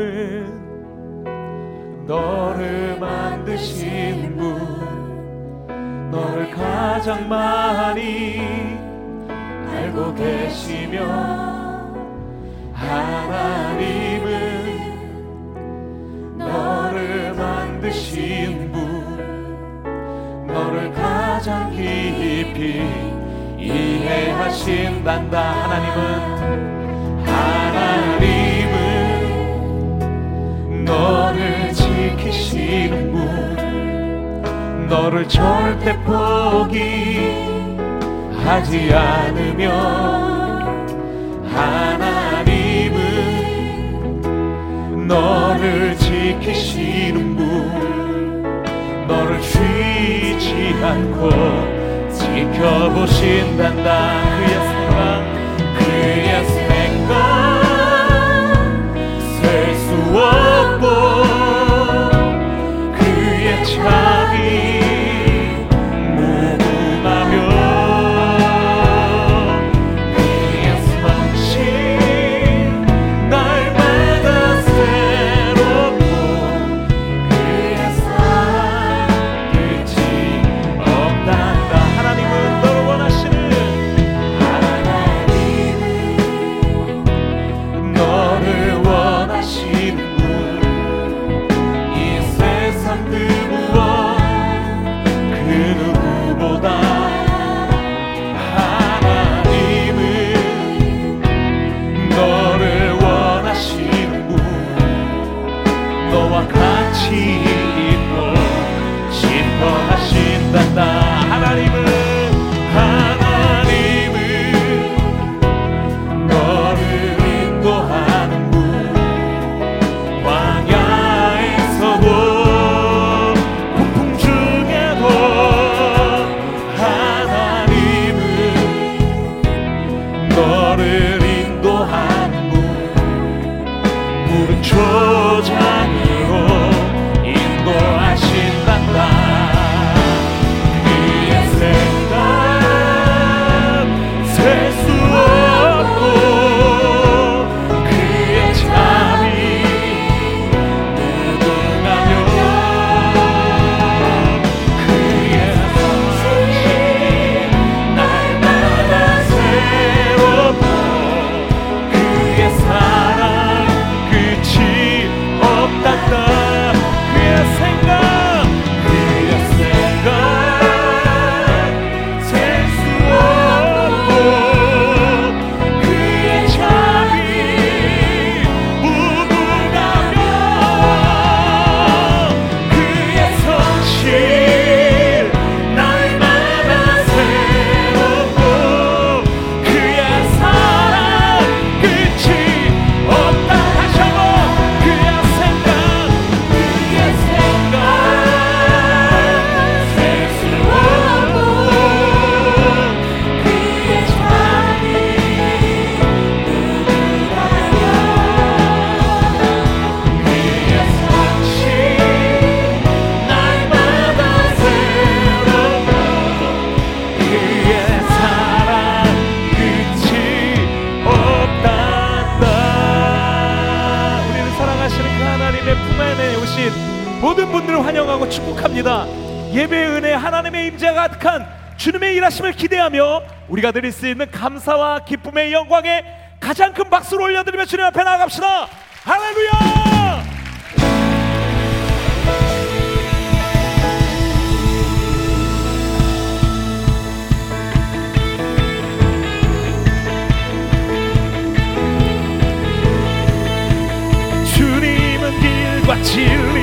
분은 너를 만드신 분 너를 가장 많이 알고 계시며 하나님은 너를 만드신 분 너를 가장 깊이 이해하신단다. 하나님은 너를 지키시는 분. 너를 절대 포기하지 않으며 하나님은 너를 지키시는 분. 너를 쉬지 않고 지켜보신단다. 그의 사랑. love. 기도합니다. 예배 은혜 하나님의 임재가 가득한 주님의 일하심을 기대하며 우리가 드릴 수 있는 감사와 기쁨의 영광에 가장 큰 박수를 올려드리며 주님 앞에 나아갑시다. 할렐루야! 주님은 길과 진리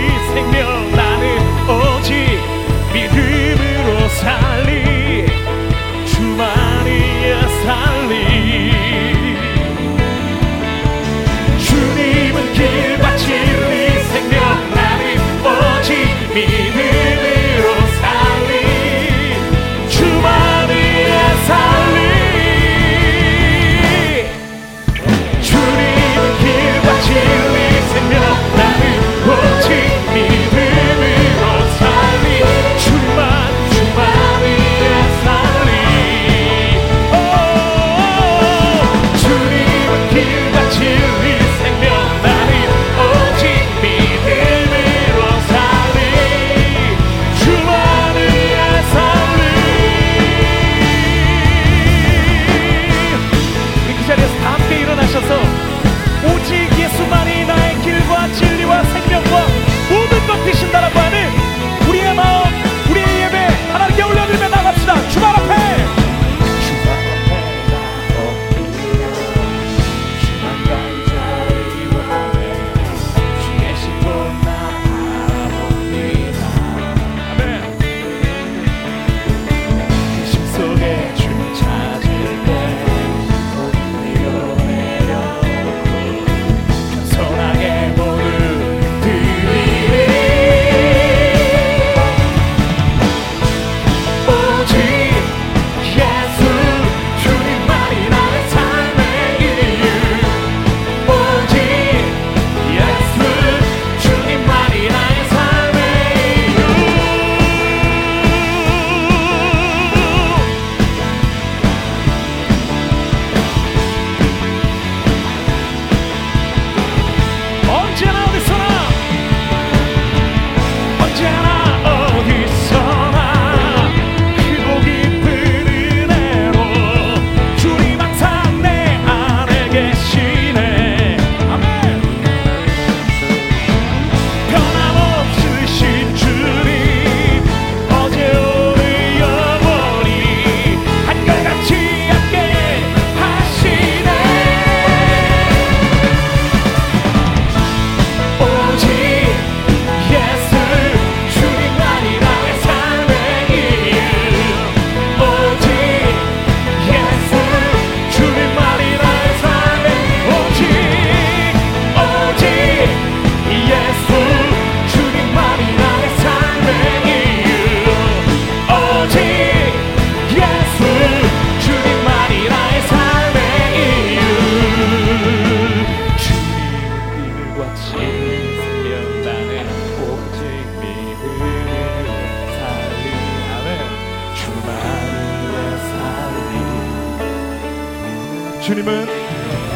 주님은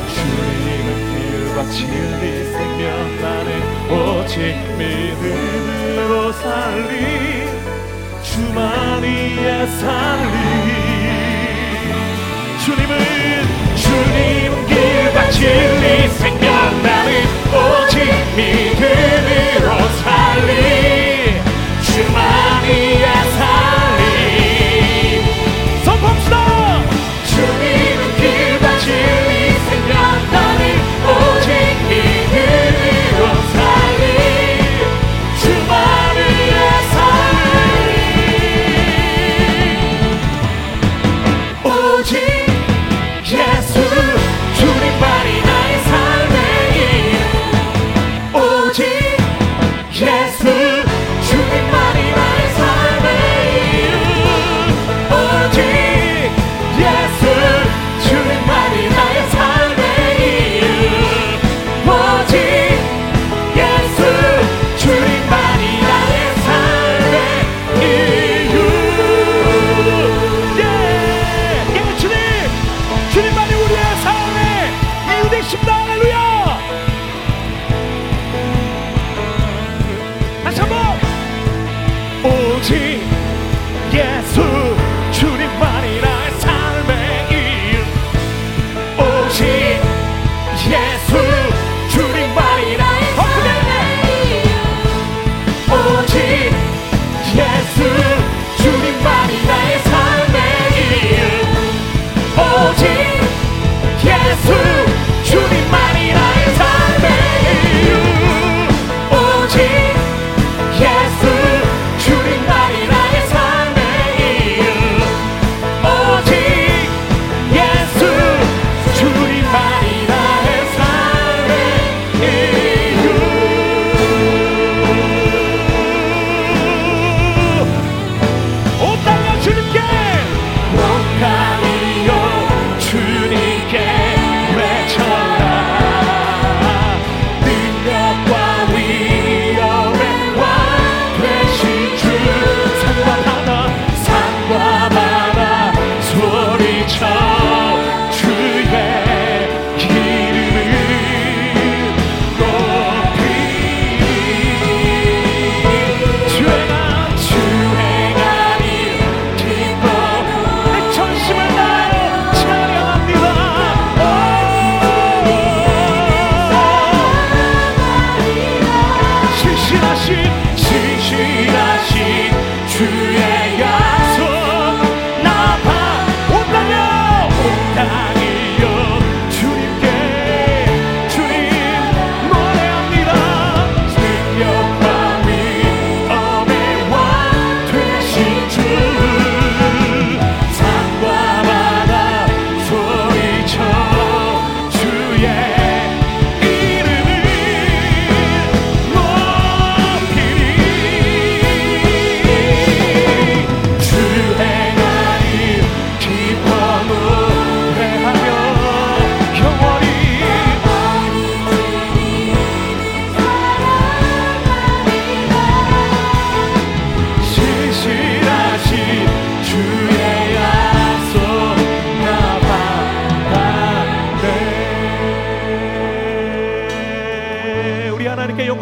주님은 길과 진리 생명 나는 오직 믿음으로 살리 주만이의 살리. 주님은 주님 길과 진리 생명 나는 오직 믿음으로 살리.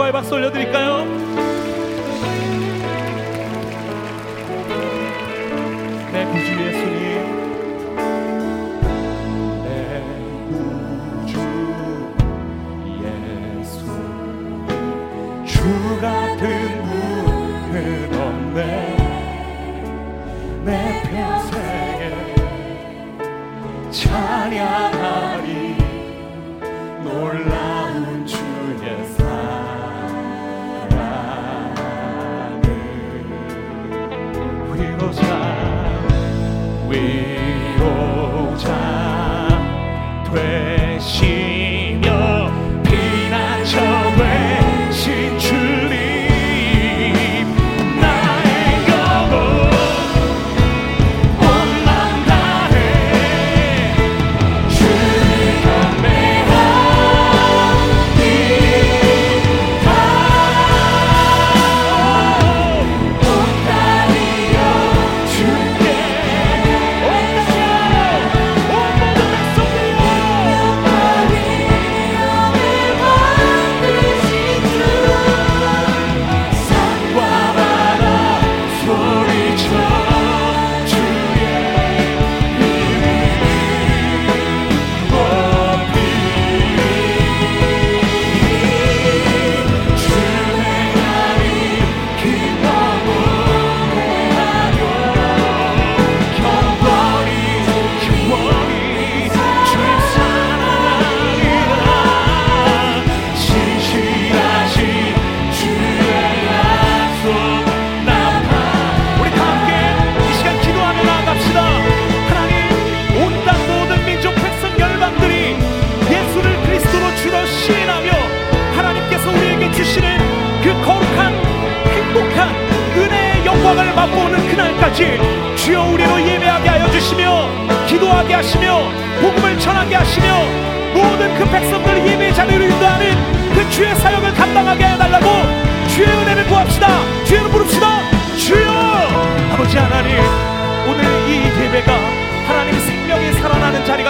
기뻐의 박수 올려드릴까요? 네, 그 내 구주 예수님. 네, 그 내 구주 예수님. 주 같은 분은 없네. 내 평생에 찬양하리. 놀라. we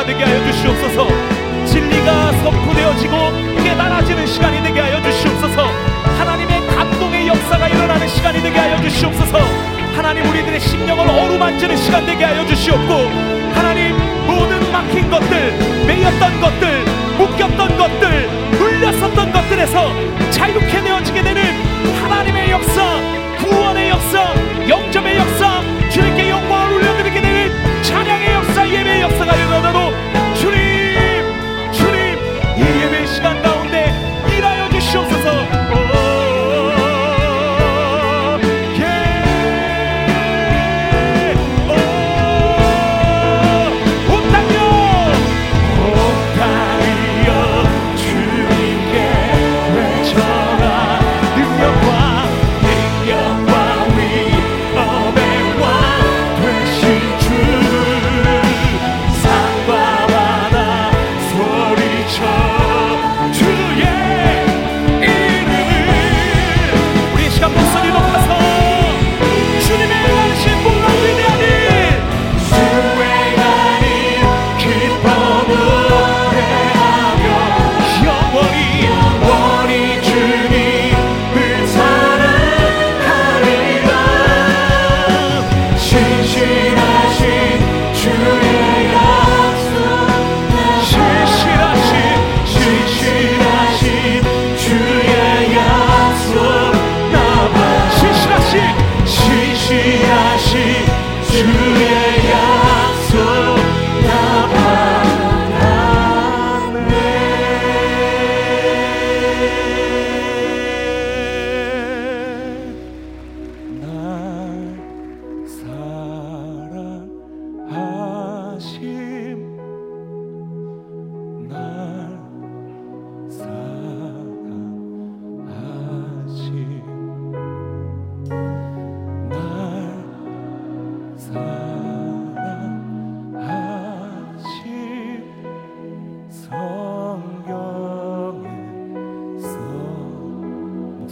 되게 하여 주시옵소서. 진리가 선포되어지고 깨달아지는 시간이 되게 하여 주시옵소서. 하나님의 감동의 역사가 일어나는 시간이 되게 하여 주시옵소서. 하나님 우리들의 심령을 어루만지는 시간 되게 하여 주시옵고 하나님 모든 막힌 것들 매였던 것들 묶였던 것들 눌렸었던 것들에서 자유케 되어지게 되는 하나님의 역사 구원의 역사 영점의 역사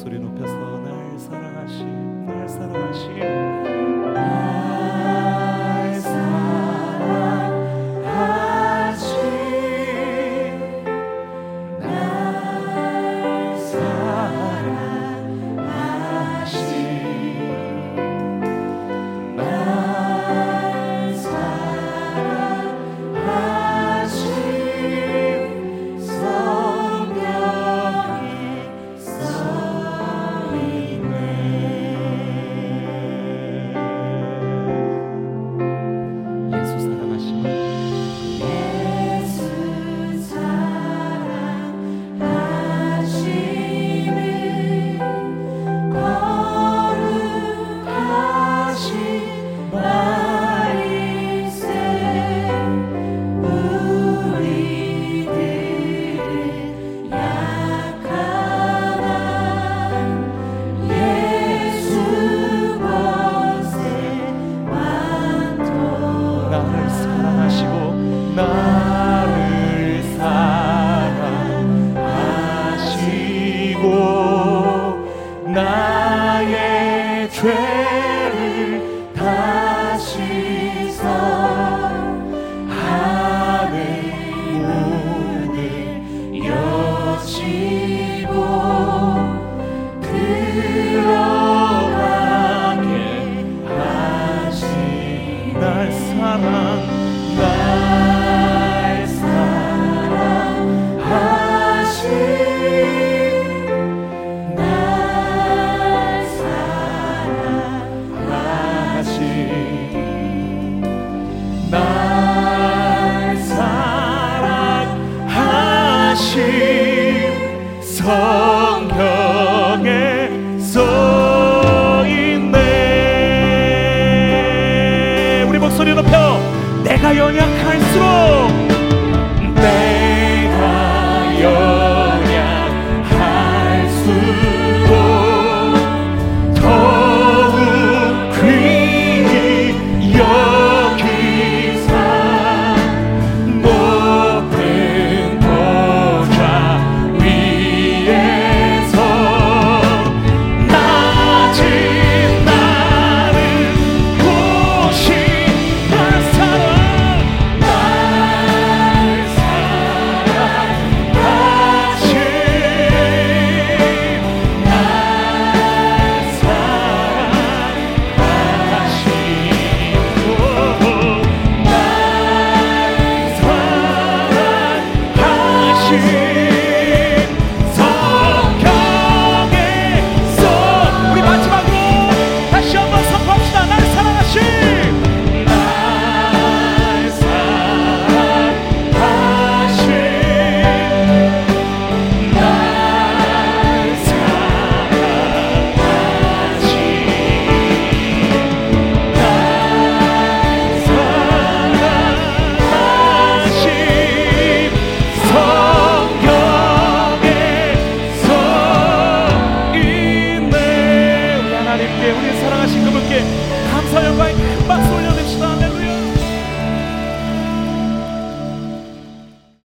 소리 높여서 날 사랑하심 날 사랑하심 treasure. 날 사랑하신 성경에 써있네. 우리 목소리 높여. 내가 연약한